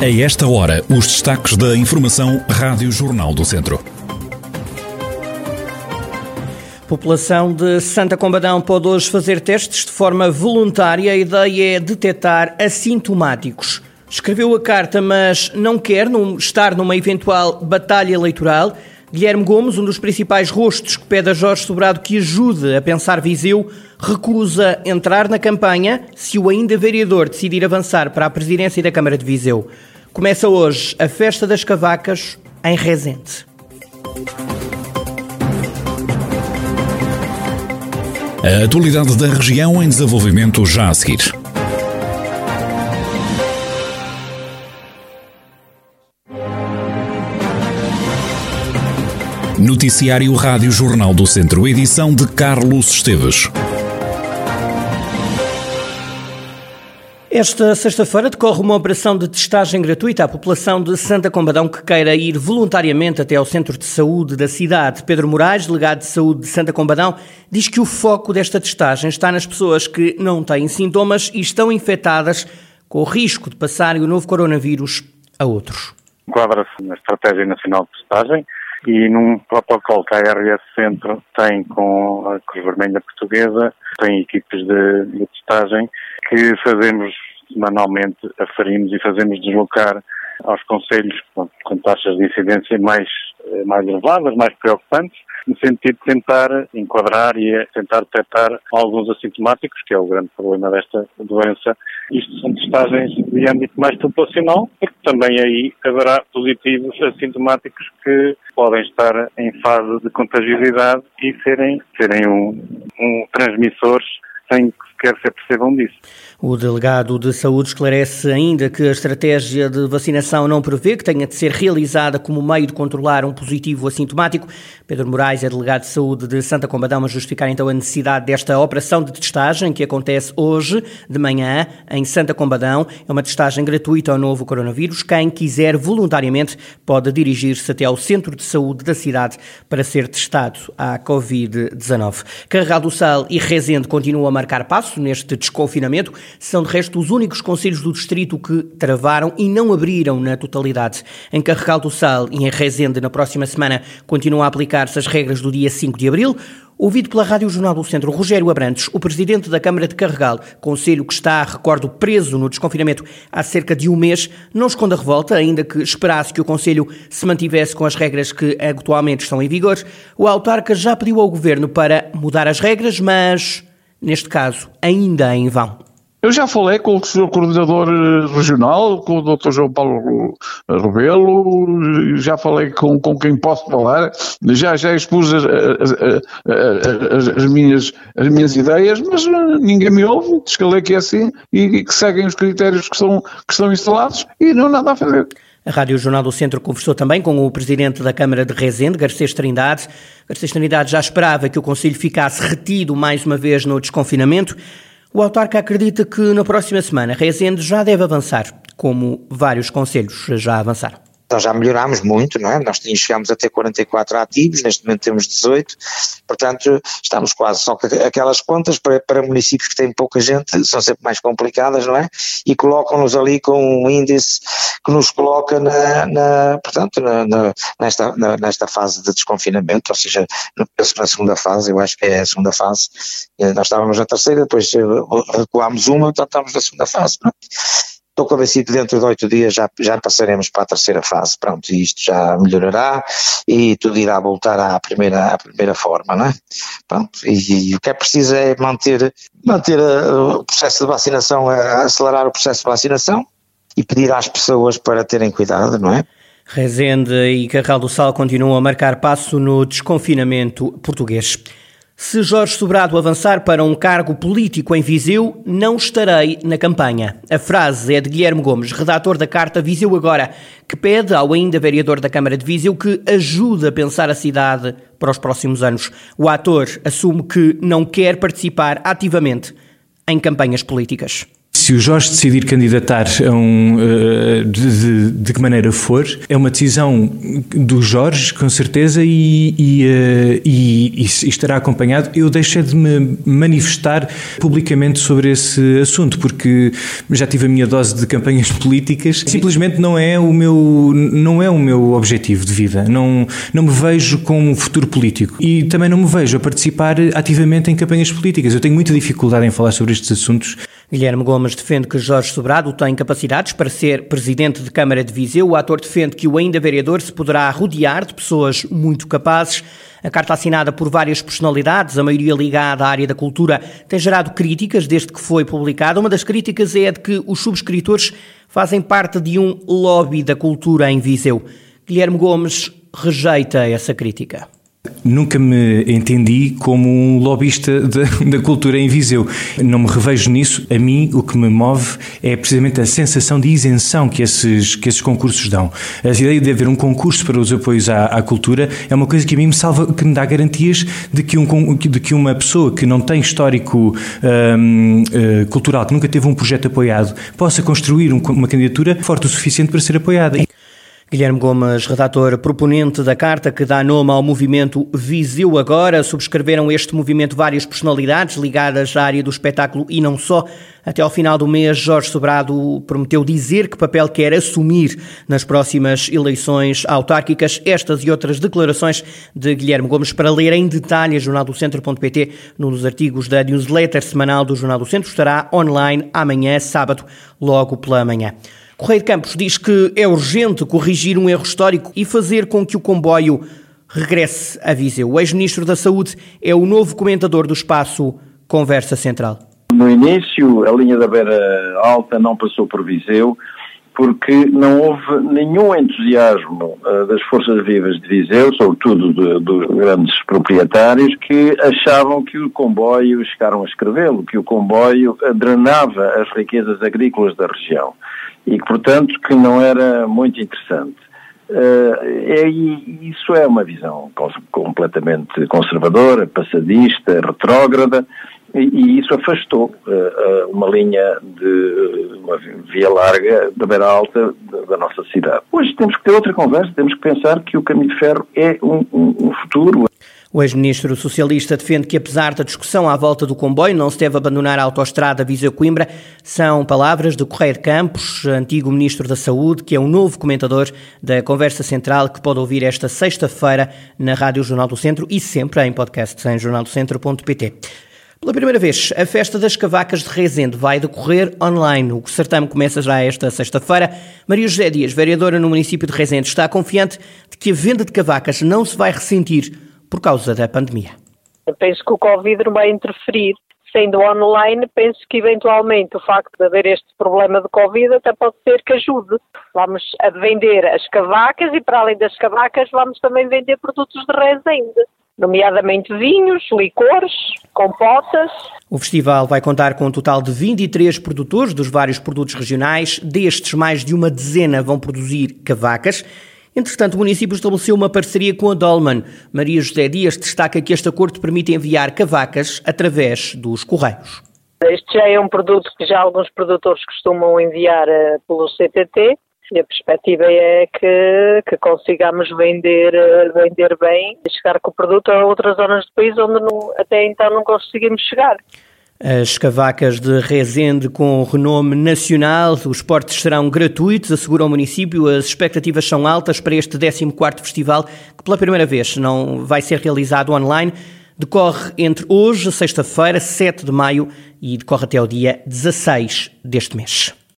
A esta hora, os destaques da Informação Rádio Jornal do Centro. População de Santa Combadão pode hoje fazer testes de forma voluntária. A ideia é detectar assintomáticos. Escreveu a carta, mas não quer estar numa eventual batalha eleitoral. Guilherme Gomes, um dos principais rostos que pede a Jorge Sobrado que ajude a pensar Viseu, recusa entrar na campanha se o ainda vereador decidir avançar para a presidência da Câmara de Viseu. Começa hoje a Festa das Cavacas em Rezende. A atualidade da região em desenvolvimento já a seguir. Noticiário Rádio Jornal do Centro, edição de Carlos Esteves. Esta sexta-feira decorre uma operação de testagem gratuita à população de Santa Combadão que queira ir voluntariamente até ao centro de saúde da cidade. Pedro Moraes, delegado de saúde de Santa Combadão, diz que o foco desta testagem está nas pessoas que não têm sintomas e estão infectadas com o risco de passarem o novo coronavírus a outros. Enquadra-se na Estratégia Nacional de Testagem e num protocolo que a ARS Centro tem com a Cruz Vermelha Portuguesa, tem equipes de, de testagem que fazemos semanalmente, aferimos e fazemos deslocar aos conselhos com, com taxas de incidência mais, eh, mais elevadas, mais preocupantes, no sentido de tentar enquadrar e tentar detectar alguns assintomáticos, que é o grande problema desta doença. Isto são testagens de âmbito mais populacional, porque também aí haverá positivos assintomáticos que podem estar em fase de contagiosidade e serem, serem um, um transmissores sem que sequer se apercebam disso. O delegado de saúde esclarece ainda que a estratégia de vacinação não prevê que tenha de ser realizada como meio de controlar um positivo assintomático. Pedro Moraes é delegado de saúde de Santa Combadão a justificar então a necessidade desta operação de testagem que acontece hoje de manhã em Santa Combadão. É uma testagem gratuita ao novo coronavírus. Quem quiser voluntariamente pode dirigir-se até ao centro de saúde da cidade para ser testado à Covid-19. Carregal do Sal e Rezende continuam a marcar neste desconfinamento são de resto os únicos conselhos do distrito que travaram e não abriram na totalidade. Em Carregal do Sal e em Rezende, na próxima semana, continuam a aplicar-se as regras do dia 5 de abril. Ouvido pela Rádio Jornal do Centro, Rogério Abrantes, o presidente da Câmara de Carregal, conselho que está, recordo, preso no desconfinamento há cerca de um mês, não esconde a revolta, ainda que esperasse que o conselho se mantivesse com as regras que atualmente estão em vigor. O autarca já pediu ao governo para mudar as regras, mas, neste caso, ainda em vão. Eu já falei com o Sr. Coordenador eh, Regional, com o Dr. João Paulo Rebelo, já falei com, com quem posso falar, já, já expus as, as, as, minhas, as minhas ideias, mas eh, ninguém me ouve, descalei que é assim e que seguem os critérios que, são, que estão instalados e não há nada a fazer. A Rádio Jornal do Centro conversou também com o Presidente da Câmara de Rezende, Garcês Trindade. Garcês Trindade já esperava que o Conselho ficasse retido mais uma vez no desconfinamento. O autarca acredita que na próxima semana Rezende já deve avançar, como vários conselhos já avançaram. Nós já melhorámos muito, não é? Nós chegámos a ter 44 ativos, neste momento temos 18, portanto estamos quase, só que aquelas contas para, para municípios que têm pouca gente são sempre mais complicadas, não é? E colocam-nos ali com um índice que nos coloca na, na portanto, na, na, nesta, nesta fase de desconfinamento, ou seja, penso na segunda fase, eu acho que é a segunda fase, nós estávamos na terceira, depois recuámos uma, então estamos na segunda fase, é? Estou convencido que dentro de oito dias já, já passaremos para a terceira fase, pronto, e isto já melhorará e tudo irá voltar à primeira, à primeira forma, não é? Pronto, e, e o que é preciso é manter, manter uh, o processo de vacinação, uh, acelerar o processo de vacinação e pedir às pessoas para terem cuidado, não é? Rezende e Carral do Sal continuam a marcar passo no desconfinamento português. Se Jorge Sobrado avançar para um cargo político em Viseu, não estarei na campanha. A frase é de Guilherme Gomes, redator da carta Viseu Agora, que pede ao ainda vereador da Câmara de Viseu que ajude a pensar a cidade para os próximos anos. O ator assume que não quer participar ativamente em campanhas políticas. Se o Jorge decidir candidatar a um, uh, de, de, de, que maneira for, é uma decisão do Jorge, com certeza, e, e, uh, e, e, estará acompanhado. Eu deixei de me manifestar publicamente sobre esse assunto, porque já tive a minha dose de campanhas políticas. Simplesmente não é o meu, não é o meu objetivo de vida. Não, não me vejo com um futuro político. E também não me vejo a participar ativamente em campanhas políticas. Eu tenho muita dificuldade em falar sobre estes assuntos. Guilherme Gomes defende que Jorge Sobrado tem capacidades para ser presidente de Câmara de Viseu. O ator defende que o ainda vereador se poderá rodear de pessoas muito capazes. A carta assinada por várias personalidades, a maioria ligada à área da cultura, tem gerado críticas desde que foi publicada. Uma das críticas é a de que os subscritores fazem parte de um lobby da cultura em Viseu. Guilherme Gomes rejeita essa crítica. Nunca me entendi como um lobista da, da, cultura em Viseu. Não me revejo nisso. A mim, o que me move é precisamente a sensação de isenção que esses, que esses concursos dão. A ideia de haver um concurso para os apoios à, à cultura é uma coisa que a mim me salva, que me dá garantias de que, um, de que uma pessoa que não tem histórico um, uh, eh, cultural, que nunca teve um projeto apoiado, possa construir um, uma candidatura forte o suficiente para ser apoiada. Guilherme Gomes, redator proponente da carta que dá nome ao movimento Viseu Agora, subscreveram este movimento várias personalidades ligadas à área do espetáculo e não só. Até ao final do mês, Jorge Sobrado prometeu dizer que papel quer assumir nas próximas eleições autárquicas. Estas e outras declarações de Guilherme Gomes para ler em detalhe a jornaldocentro.pt nos artigos da newsletter semanal do Jornal do Centro estará online amanhã, sábado, logo pela manhã. Correio de Campos diz que é urgente corrigir um erro histórico e fazer com que o comboio regresse a Viseu. O ex-ministro da Saúde é o novo comentador do espaço Conversa Central. No início, a linha da Beira Alta não passou por Viseu porque não houve nenhum entusiasmo uh, das forças vivas de Viseu, sobretudo dos grandes proprietários, que achavam que o comboio, chegaram a escrevê-lo, que o comboio drenava as riquezas agrícolas da região e que, portanto, que não era muito interessante. Uh, é, isso é uma visão completamente conservadora, passadista, retrógrada, e, isso afastou uh, uma linha de uma via larga da beira alta da, da, nossa cidade. Hoje temos que ter outra conversa, temos que pensar que o caminho de ferro é um, um, um futuro, o ex-ministro socialista defende que, apesar da discussão à volta do comboio, não se deve abandonar a autoestrada Viseu-Coimbra. São palavras de Correio Campos, antigo ministro da Saúde, que é um novo comentador da Conversa Central que pode ouvir esta sexta-feira na Rádio Jornal do Centro e sempre em podcast em jornaldocentro.pt. Pela primeira vez, a festa das cavacas de Rezende vai decorrer online. O certame começa já esta sexta-feira. Maria José Dias, vereadora no município de Rezende, está confiante de que a venda de cavacas não se vai ressentir por causa da pandemia. Eu penso que o Covid não vai interferir. Sendo online, penso que eventualmente o facto de haver este problema de Covid até pode ser que ajude. Vamos a vender as cavacas e, para além das cavacas, vamos também vender produtos de resende nomeadamente vinhos, licores, compotas. O festival vai contar com um total de 23 produtores dos vários produtos regionais. Destes, mais de uma dezena vão produzir cavacas. Entretanto, o município estabeleceu uma parceria com a Dolman. Maria José Dias destaca que este acordo permite enviar cavacas através dos correios. Este já é um produto que já alguns produtores costumam enviar uh, pelo CTT e a perspectiva é que, que consigamos vender, uh, vender bem e chegar com o produto a outras zonas do país onde não, até então não conseguimos chegar. As cavacas de Rezende com renome nacional, os portes serão gratuitos, assegura o município. As expectativas são altas para este 14º festival, que pela primeira vez não vai ser realizado online. Decorre entre hoje, sexta-feira, 7 de maio, e decorre até o dia 16 deste mês.